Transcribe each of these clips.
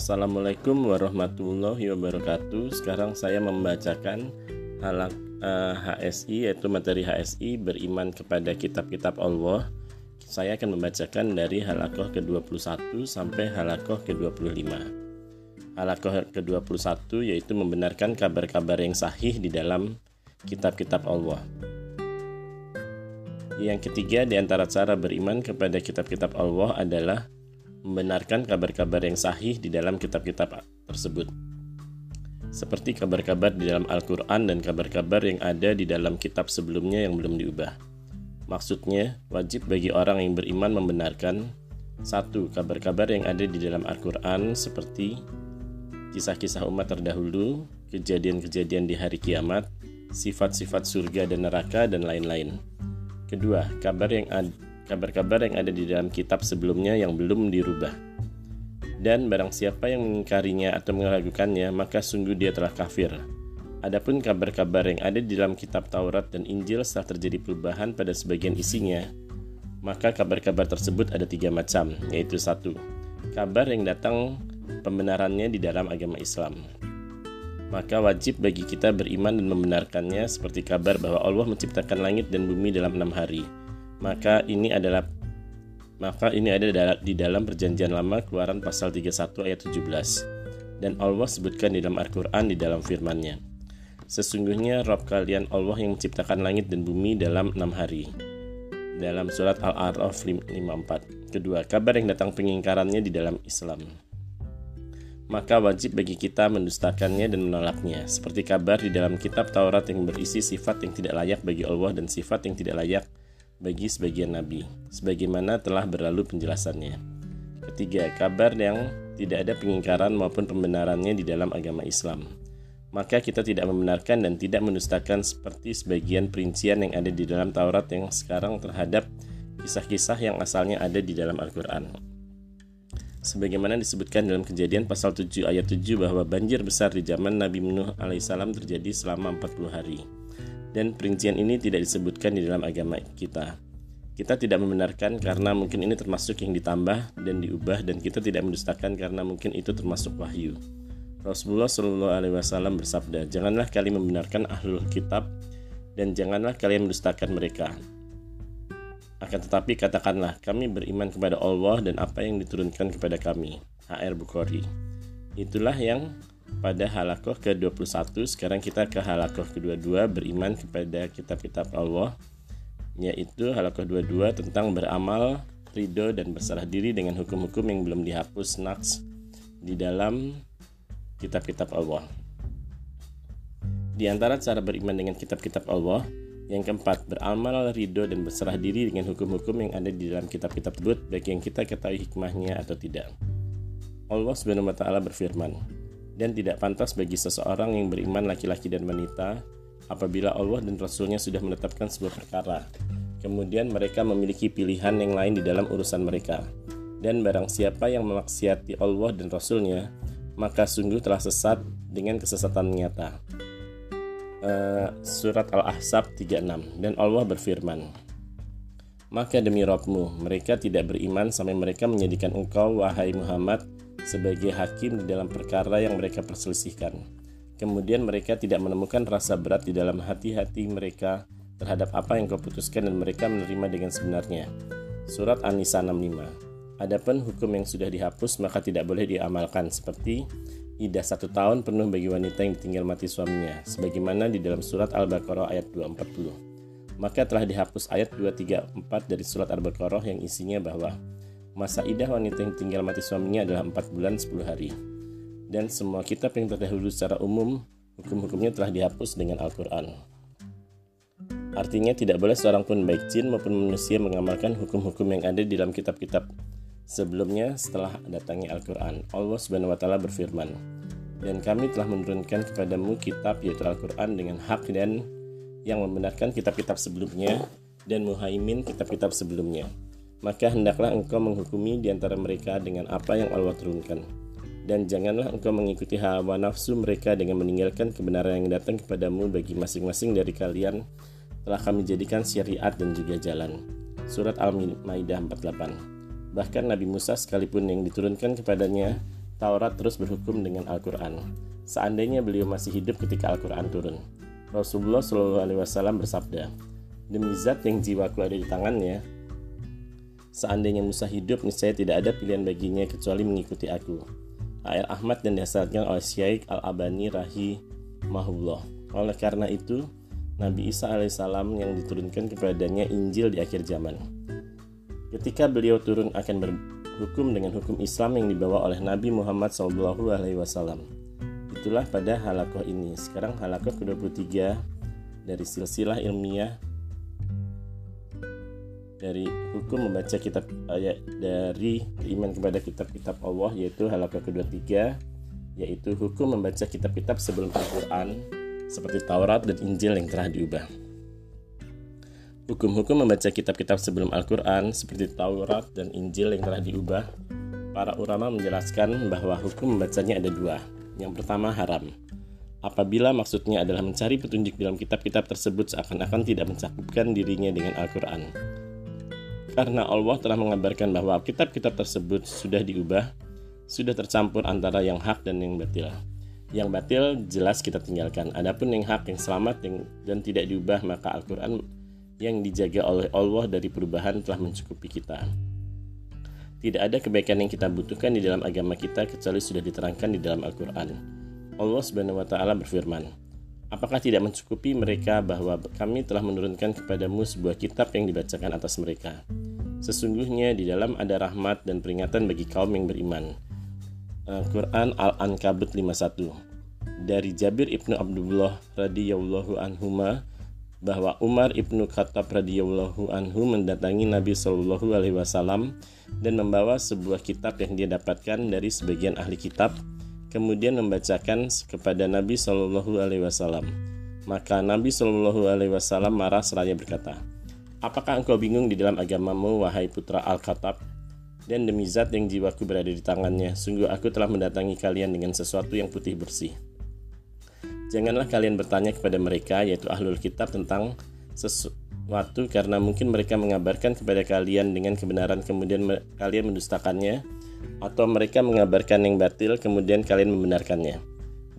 Assalamualaikum warahmatullahi wabarakatuh. Sekarang saya membacakan halak uh, eh, HSI yaitu materi HSI beriman kepada kitab-kitab Allah. Saya akan membacakan dari halakoh ke-21 sampai halakoh ke-25. Halakoh ke-21 yaitu membenarkan kabar-kabar yang sahih di dalam kitab-kitab Allah. Yang ketiga di antara cara beriman kepada kitab-kitab Allah adalah membenarkan kabar-kabar yang sahih di dalam kitab-kitab tersebut. Seperti kabar-kabar di dalam Al-Quran dan kabar-kabar yang ada di dalam kitab sebelumnya yang belum diubah. Maksudnya, wajib bagi orang yang beriman membenarkan satu kabar-kabar yang ada di dalam Al-Quran seperti kisah-kisah umat terdahulu, kejadian-kejadian di hari kiamat, sifat-sifat surga dan neraka, dan lain-lain. Kedua, kabar yang ada kabar-kabar yang ada di dalam kitab sebelumnya yang belum dirubah. Dan barang siapa yang mengingkarinya atau meragukannya, maka sungguh dia telah kafir. Adapun kabar-kabar yang ada di dalam kitab Taurat dan Injil setelah terjadi perubahan pada sebagian isinya, maka kabar-kabar tersebut ada tiga macam, yaitu satu, kabar yang datang pembenarannya di dalam agama Islam. Maka wajib bagi kita beriman dan membenarkannya seperti kabar bahwa Allah menciptakan langit dan bumi dalam enam hari maka ini adalah maka ini ada di dalam perjanjian lama keluaran pasal 31 ayat 17 dan Allah sebutkan di dalam Al-Quran di dalam firman-Nya Sesungguhnya Rob kalian Allah yang menciptakan langit dan bumi dalam enam hari. Dalam surat Al-A'raf 54 kedua kabar yang datang pengingkarannya di dalam Islam. Maka wajib bagi kita mendustakannya dan menolaknya seperti kabar di dalam kitab Taurat yang berisi sifat yang tidak layak bagi Allah dan sifat yang tidak layak bagi sebagian nabi, sebagaimana telah berlalu penjelasannya. Ketiga, kabar yang tidak ada pengingkaran maupun pembenarannya di dalam agama Islam. Maka kita tidak membenarkan dan tidak mendustakan seperti sebagian perincian yang ada di dalam Taurat yang sekarang terhadap kisah-kisah yang asalnya ada di dalam Al-Quran. Sebagaimana disebutkan dalam kejadian pasal 7 ayat 7 bahwa banjir besar di zaman Nabi Nuh alaihissalam terjadi selama 40 hari dan perincian ini tidak disebutkan di dalam agama kita. Kita tidak membenarkan karena mungkin ini termasuk yang ditambah dan diubah dan kita tidak mendustakan karena mungkin itu termasuk wahyu. Rasulullah Shallallahu Alaihi Wasallam bersabda, janganlah kalian membenarkan ahlul kitab dan janganlah kalian mendustakan mereka. Akan tetapi katakanlah, kami beriman kepada Allah dan apa yang diturunkan kepada kami. HR Bukhari. Itulah yang pada halakoh ke-21 sekarang kita ke halakoh ke-22 beriman kepada kitab-kitab Allah yaitu halakoh 22 tentang beramal ridho dan berserah diri dengan hukum-hukum yang belum dihapus naks di dalam kitab-kitab Allah di antara cara beriman dengan kitab-kitab Allah yang keempat, beramal ridho dan berserah diri dengan hukum-hukum yang ada di dalam kitab-kitab tersebut, baik yang kita ketahui hikmahnya atau tidak. Allah taala berfirman, dan tidak pantas bagi seseorang yang beriman laki-laki dan wanita apabila Allah dan Rasulnya sudah menetapkan sebuah perkara. Kemudian mereka memiliki pilihan yang lain di dalam urusan mereka. Dan barang siapa yang memaksiati Allah dan Rasulnya, maka sungguh telah sesat dengan kesesatan nyata. Uh, surat Al-Ahzab 36 Dan Allah berfirman Maka demi Robmu, mereka tidak beriman sampai mereka menjadikan engkau, wahai Muhammad, sebagai hakim di dalam perkara yang mereka perselisihkan. Kemudian mereka tidak menemukan rasa berat di dalam hati-hati mereka terhadap apa yang kau putuskan dan mereka menerima dengan sebenarnya. Surat An-Nisa 65 Adapun hukum yang sudah dihapus maka tidak boleh diamalkan seperti idah satu tahun penuh bagi wanita yang ditinggal mati suaminya sebagaimana di dalam surat Al-Baqarah ayat 240 maka telah dihapus ayat 234 dari surat Al-Baqarah yang isinya bahwa Masa idah wanita yang tinggal mati suaminya adalah 4 bulan 10 hari. Dan semua kitab yang terdahulu secara umum, hukum-hukumnya telah dihapus dengan Al-Quran. Artinya tidak boleh seorang pun baik jin maupun manusia mengamalkan hukum-hukum yang ada di dalam kitab-kitab sebelumnya setelah datangnya Al-Quran. Allah Subhanahu wa taala berfirman, "Dan kami telah menurunkan kepadamu kitab yaitu Al-Quran dengan hak dan yang membenarkan kitab-kitab sebelumnya dan muhaimin kitab-kitab sebelumnya." Maka hendaklah engkau menghukumi di antara mereka dengan apa yang Allah turunkan. Dan janganlah engkau mengikuti hawa nafsu mereka dengan meninggalkan kebenaran yang datang kepadamu bagi masing-masing dari kalian telah kami jadikan syariat dan juga jalan. Surat Al-Maidah 48 Bahkan Nabi Musa sekalipun yang diturunkan kepadanya Taurat terus berhukum dengan Al-Quran. Seandainya beliau masih hidup ketika Al-Quran turun. Rasulullah Wasallam bersabda, demi zat yang jiwaku ada di tangannya, seandainya Musa hidup, niscaya tidak ada pilihan baginya kecuali mengikuti aku. Air Ahmad dan dihasilkan oleh Syekh Al-Abani Rahimahullah. Oleh karena itu, Nabi Isa alaihissalam yang diturunkan kepadanya Injil di akhir zaman. Ketika beliau turun akan berhukum dengan hukum Islam yang dibawa oleh Nabi Muhammad SAW. Itulah pada halakoh ini. Sekarang halakoh ke-23 dari silsilah ilmiah dari hukum membaca kitab ayat dari iman kepada kitab-kitab Allah yaitu halakoh kedua tiga yaitu hukum membaca kitab-kitab sebelum Al-Quran seperti Taurat dan Injil yang telah diubah. Hukum-hukum membaca kitab-kitab sebelum Al-Quran seperti Taurat dan Injil yang telah diubah, para ulama menjelaskan bahwa hukum membacanya ada dua. Yang pertama haram. Apabila maksudnya adalah mencari petunjuk dalam kitab-kitab tersebut seakan-akan tidak mencakupkan dirinya dengan Al-Quran karena Allah telah mengabarkan bahwa kitab-kitab tersebut sudah diubah, sudah tercampur antara yang hak dan yang batil. Yang batil jelas kita tinggalkan. Adapun yang hak yang selamat yang, dan tidak diubah maka Al-Qur'an yang dijaga oleh Allah dari perubahan telah mencukupi kita. Tidak ada kebaikan yang kita butuhkan di dalam agama kita kecuali sudah diterangkan di dalam Al-Qur'an. Allah Subhanahu wa taala berfirman, Apakah tidak mencukupi mereka bahwa kami telah menurunkan kepadamu sebuah kitab yang dibacakan atas mereka? Sesungguhnya di dalam ada rahmat dan peringatan bagi kaum yang beriman. Uh, Quran Al-Ankabut 51 Dari Jabir ibnu Abdullah radhiyallahu anhuma bahwa Umar ibnu Khattab radhiyallahu anhu mendatangi Nabi Shallallahu alaihi wasallam dan membawa sebuah kitab yang dia dapatkan dari sebagian ahli kitab kemudian membacakan kepada Nabi Shallallahu alaihi wasallam. Maka Nabi Shallallahu alaihi wasallam marah seraya berkata, Apakah engkau bingung di dalam agamamu, wahai putra Al-Khattab? Dan demi zat yang jiwaku berada di tangannya, sungguh aku telah mendatangi kalian dengan sesuatu yang putih bersih. Janganlah kalian bertanya kepada mereka, yaitu ahlul kitab, tentang sesuatu karena mungkin mereka mengabarkan kepada kalian dengan kebenaran kemudian kalian mendustakannya, atau mereka mengabarkan yang batil kemudian kalian membenarkannya.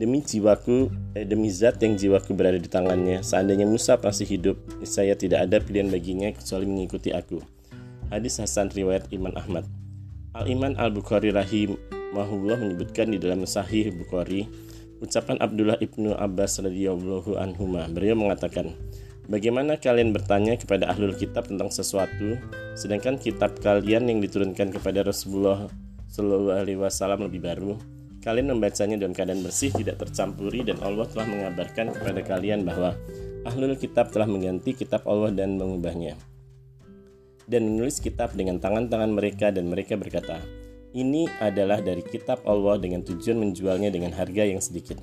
Demi jiwaku, eh, demi zat yang jiwaku berada di tangannya, seandainya Musa masih hidup, saya tidak ada pilihan baginya kecuali mengikuti aku. Hadis Hasan riwayat Iman Ahmad. Al-Iman Al-Bukhari rahimahullah menyebutkan di dalam Sahih Bukhari ucapan Abdullah ibnu Abbas radhiyallahu anhuma. Beliau mengatakan, Bagaimana kalian bertanya kepada ahlul kitab tentang sesuatu, sedangkan kitab kalian yang diturunkan kepada Rasulullah Shallallahu Alaihi Wasallam lebih baru? Kalian membacanya dalam keadaan bersih, tidak tercampuri, dan Allah telah mengabarkan kepada kalian bahwa Ahlul Kitab telah mengganti kitab Allah dan mengubahnya. Dan menulis kitab dengan tangan-tangan mereka dan mereka berkata, ini adalah dari kitab Allah dengan tujuan menjualnya dengan harga yang sedikit.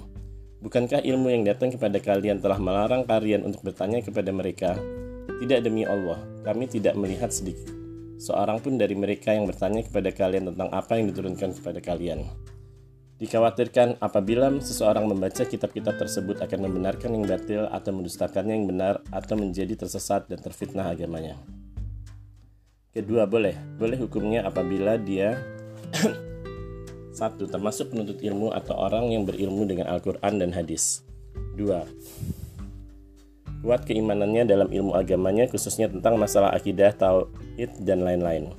Bukankah ilmu yang datang kepada kalian telah melarang kalian untuk bertanya kepada mereka? Tidak demi Allah, kami tidak melihat sedikit. Seorang pun dari mereka yang bertanya kepada kalian tentang apa yang diturunkan kepada kalian. Dikhawatirkan apabila seseorang membaca kitab-kitab tersebut akan membenarkan yang batil atau mendustakannya yang benar atau menjadi tersesat dan terfitnah agamanya. Kedua, boleh. Boleh hukumnya apabila dia satu termasuk penuntut ilmu atau orang yang berilmu dengan Al-Quran dan hadis. Dua, kuat keimanannya dalam ilmu agamanya khususnya tentang masalah akidah, tauhid, dan lain-lain.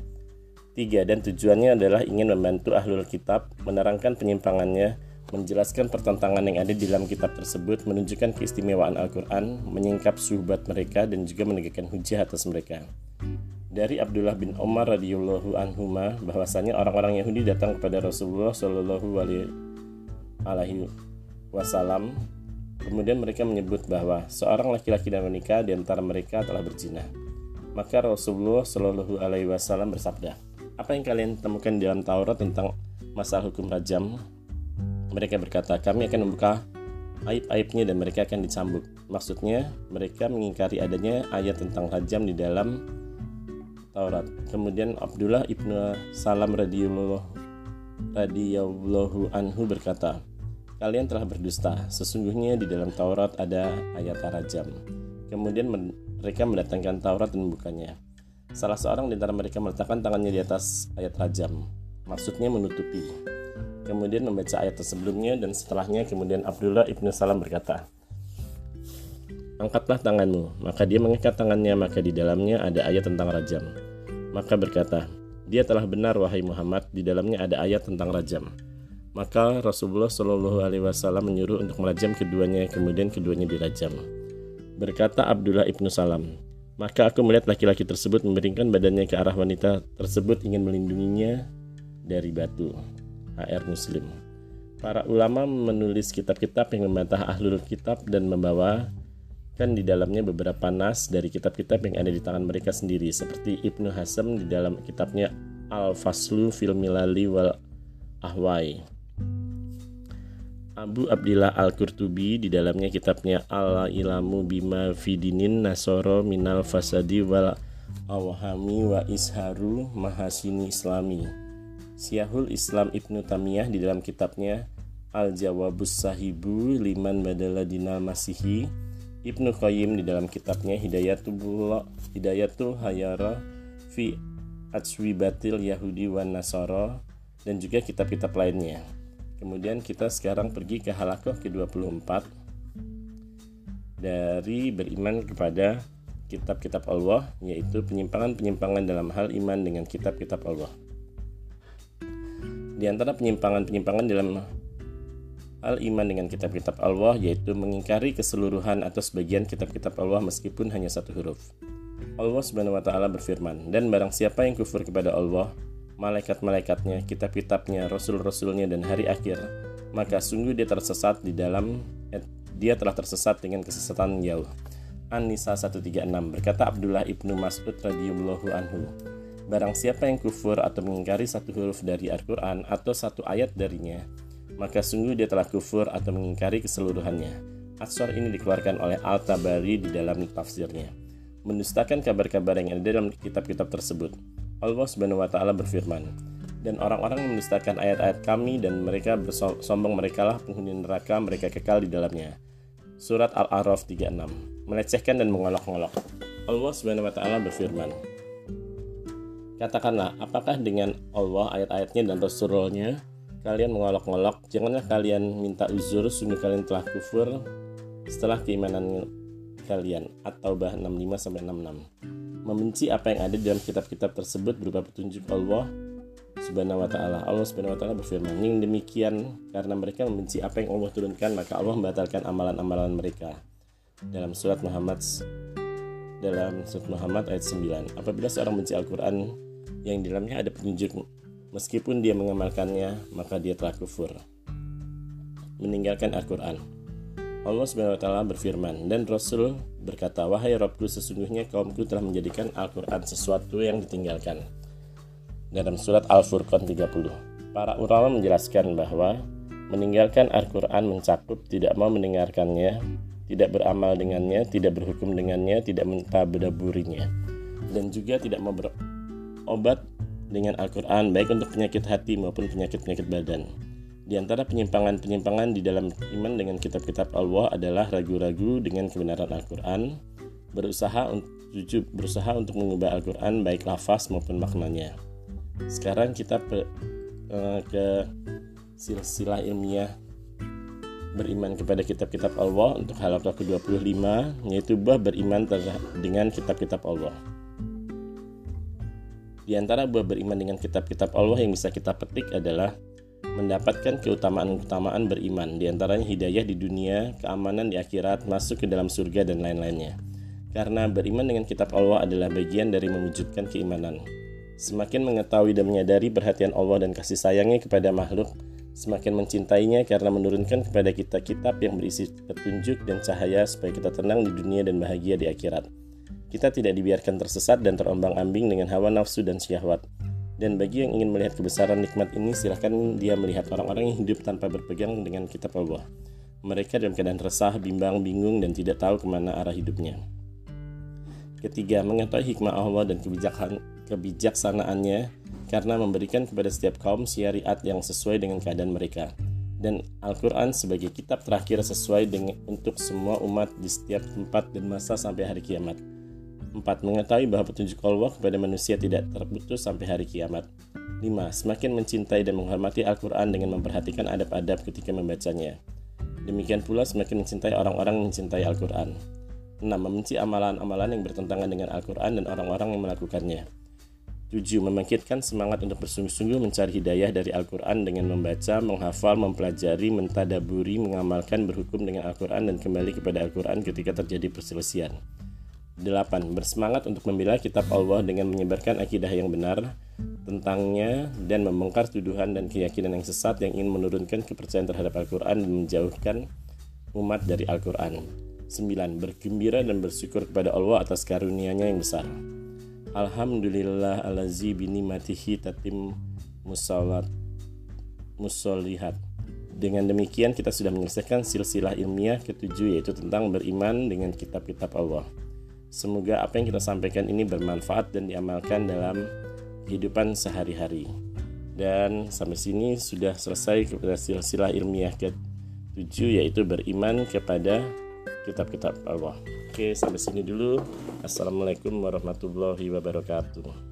Tiga, dan tujuannya adalah ingin membantu ahlul kitab menerangkan penyimpangannya, menjelaskan pertentangan yang ada di dalam kitab tersebut, menunjukkan keistimewaan Al-Quran, menyingkap suhbat mereka, dan juga menegakkan hujah atas mereka. Dari Abdullah bin Umar radhiyallahu anhuma bahwasanya orang-orang Yahudi datang kepada Rasulullah Shallallahu alaihi wasallam Kemudian mereka menyebut bahwa seorang laki-laki dan wanita di antara mereka telah berzina. Maka Rasulullah Shallallahu Alaihi Wasallam bersabda, apa yang kalian temukan di dalam Taurat tentang masalah hukum rajam? Mereka berkata, kami akan membuka aib-aibnya dan mereka akan dicambuk. Maksudnya, mereka mengingkari adanya ayat tentang rajam di dalam Taurat. Kemudian Abdullah ibnu Salam radhiyallahu radhiyallahu anhu berkata, Kalian telah berdusta. Sesungguhnya di dalam Taurat ada ayat rajam. Kemudian mereka mendatangkan Taurat dan membukanya. Salah seorang di antara mereka meletakkan tangannya di atas ayat rajam, maksudnya menutupi. kemudian membaca ayat sebelumnya dan setelahnya kemudian Abdullah ibnu Salam berkata, Angkatlah tanganmu, maka dia mengangkat tangannya, maka di dalamnya ada ayat tentang rajam. Maka berkata, dia telah benar wahai Muhammad, di dalamnya ada ayat tentang rajam. Maka Rasulullah Shallallahu Alaihi Wasallam menyuruh untuk merajam keduanya, kemudian keduanya dirajam. Berkata Abdullah ibnu Salam, maka aku melihat laki-laki tersebut memberikan badannya ke arah wanita tersebut ingin melindunginya dari batu. HR Muslim. Para ulama menulis kitab-kitab yang membantah ahlul kitab dan membawa kan di dalamnya beberapa nas dari kitab-kitab yang ada di tangan mereka sendiri seperti Ibnu Hasam di dalam kitabnya Al-Faslu fil Milali wal Ahwai Abu Abdillah Al-Qurtubi di dalamnya kitabnya Al-Ilamu Bima Fidinin Nasoro Minal Fasadi wal Awhami wa Isharu Mahasini Islami. Syahul Islam Ibnu Tamiyah di dalam kitabnya Al-Jawabus Sahibu Liman Badala Dinal Masihi. Ibnu Qayyim di dalam kitabnya Hidayatul Hidayatul Hayara fi Batil Yahudi wan Nasara. Dan juga kitab-kitab lainnya. Kemudian kita sekarang pergi ke halakoh ke-24 dari beriman kepada kitab-kitab Allah yaitu penyimpangan-penyimpangan dalam hal iman dengan kitab-kitab Allah. Di antara penyimpangan-penyimpangan dalam al iman dengan kitab-kitab Allah yaitu mengingkari keseluruhan atau sebagian kitab-kitab Allah meskipun hanya satu huruf. Allah taala berfirman, "Dan barang siapa yang kufur kepada Allah, malaikat-malaikatnya, kitab-kitabnya, rasul-rasulnya dan hari akhir, maka sungguh dia tersesat di dalam eh, dia telah tersesat dengan kesesatan jauh." An-Nisa 136 berkata Abdullah ibnu Mas'ud radhiyallahu anhu Barang siapa yang kufur atau mengingkari satu huruf dari Al-Quran atau satu ayat darinya, maka sungguh dia telah kufur atau mengingkari keseluruhannya. Asor ini dikeluarkan oleh Al-Tabari di dalam tafsirnya. Mendustakan kabar-kabar yang ada dalam kitab-kitab tersebut. Allah Subhanahu wa taala berfirman, dan orang-orang yang mendustakan ayat-ayat kami dan mereka bersombong mereka lah penghuni neraka mereka kekal di dalamnya. Surat Al-A'raf 36. Melecehkan dan mengolok-olok. Allah Subhanahu wa taala berfirman, Katakanlah, apakah dengan Allah ayat-ayatnya dan Rasulnya kalian mengolok-olok, janganlah kalian minta uzur, sungguh kalian telah kufur setelah keimanan kalian. atau bah 65 sampai 66. Membenci apa yang ada dalam kitab-kitab tersebut berupa petunjuk Allah Subhanahu wa taala. Allah Subhanahu wa taala berfirman, "Yang demikian karena mereka membenci apa yang Allah turunkan, maka Allah membatalkan amalan-amalan mereka." Dalam surat Muhammad dalam surat Muhammad ayat 9. Apabila seorang benci Al-Qur'an yang di dalamnya ada petunjuk Meskipun dia mengamalkannya, maka dia telah kufur. Meninggalkan Al-Quran. Allah SWT berfirman, dan Rasul berkata, Wahai Robku, sesungguhnya kaumku telah menjadikan Al-Quran sesuatu yang ditinggalkan. Dalam surat Al-Furqan 30, para ulama menjelaskan bahwa meninggalkan Al-Quran mencakup tidak mau mendengarkannya, tidak beramal dengannya, tidak berhukum dengannya, tidak mentabedaburinya, dan juga tidak mau berobat dengan Al-Quran baik untuk penyakit hati maupun penyakit-penyakit badan. Di antara penyimpangan-penyimpangan di dalam iman dengan kitab-kitab Allah adalah ragu-ragu dengan kebenaran Al-Quran, berusaha untuk berusaha untuk mengubah Al-Quran baik lafaz maupun maknanya. Sekarang kita pe, uh, ke silsilah ilmiah beriman kepada kitab-kitab Allah untuk halaman ke-25 yaitu bah beriman dengan kitab-kitab Allah. Di antara buah beriman dengan kitab-kitab Allah yang bisa kita petik adalah mendapatkan keutamaan-keutamaan beriman, di antaranya hidayah di dunia, keamanan di akhirat, masuk ke dalam surga dan lain-lainnya. Karena beriman dengan kitab Allah adalah bagian dari mewujudkan keimanan. Semakin mengetahui dan menyadari perhatian Allah dan kasih sayangnya kepada makhluk, semakin mencintainya karena menurunkan kepada kita kitab yang berisi petunjuk dan cahaya supaya kita tenang di dunia dan bahagia di akhirat. Kita tidak dibiarkan tersesat dan terombang-ambing dengan hawa nafsu dan syahwat. Dan bagi yang ingin melihat kebesaran nikmat ini, silahkan dia melihat orang-orang yang hidup tanpa berpegang dengan kitab Allah. Mereka dalam keadaan resah, bimbang, bingung, dan tidak tahu ke mana arah hidupnya. Ketiga, mengetahui hikmah Allah dan kebijaksanaannya karena memberikan kepada setiap kaum syariat yang sesuai dengan keadaan mereka. Dan Al-Quran sebagai kitab terakhir sesuai dengan untuk semua umat di setiap tempat dan masa sampai hari kiamat. 4. Mengetahui bahwa petunjuk Allah kepada manusia tidak terputus sampai hari kiamat. 5. Semakin mencintai dan menghormati Al-Quran dengan memperhatikan adab-adab ketika membacanya. Demikian pula semakin mencintai orang-orang mencintai Al-Quran. 6. Membenci amalan-amalan yang bertentangan dengan Al-Quran dan orang-orang yang melakukannya. 7. Membangkitkan semangat untuk bersungguh-sungguh mencari hidayah dari Al-Quran dengan membaca, menghafal, mempelajari, mentadaburi, mengamalkan, berhukum dengan Al-Quran dan kembali kepada Al-Quran ketika terjadi perselisihan. 8. Bersemangat untuk membela kitab Allah dengan menyebarkan akidah yang benar tentangnya dan membongkar tuduhan dan keyakinan yang sesat yang ingin menurunkan kepercayaan terhadap Al-Quran dan menjauhkan umat dari Al-Quran. 9. Bergembira dan bersyukur kepada Allah atas karunia-Nya yang besar. Alhamdulillah alazi binimatihi tatim musalat musolihat. Dengan demikian kita sudah menyelesaikan silsilah ilmiah ketujuh yaitu tentang beriman dengan kitab-kitab Allah. Semoga apa yang kita sampaikan ini bermanfaat dan diamalkan dalam kehidupan sehari-hari. Dan sampai sini sudah selesai kepada silsilah ilmiah ke-7 yaitu beriman kepada kitab-kitab Allah. Oke, sampai sini dulu. Assalamualaikum warahmatullahi wabarakatuh.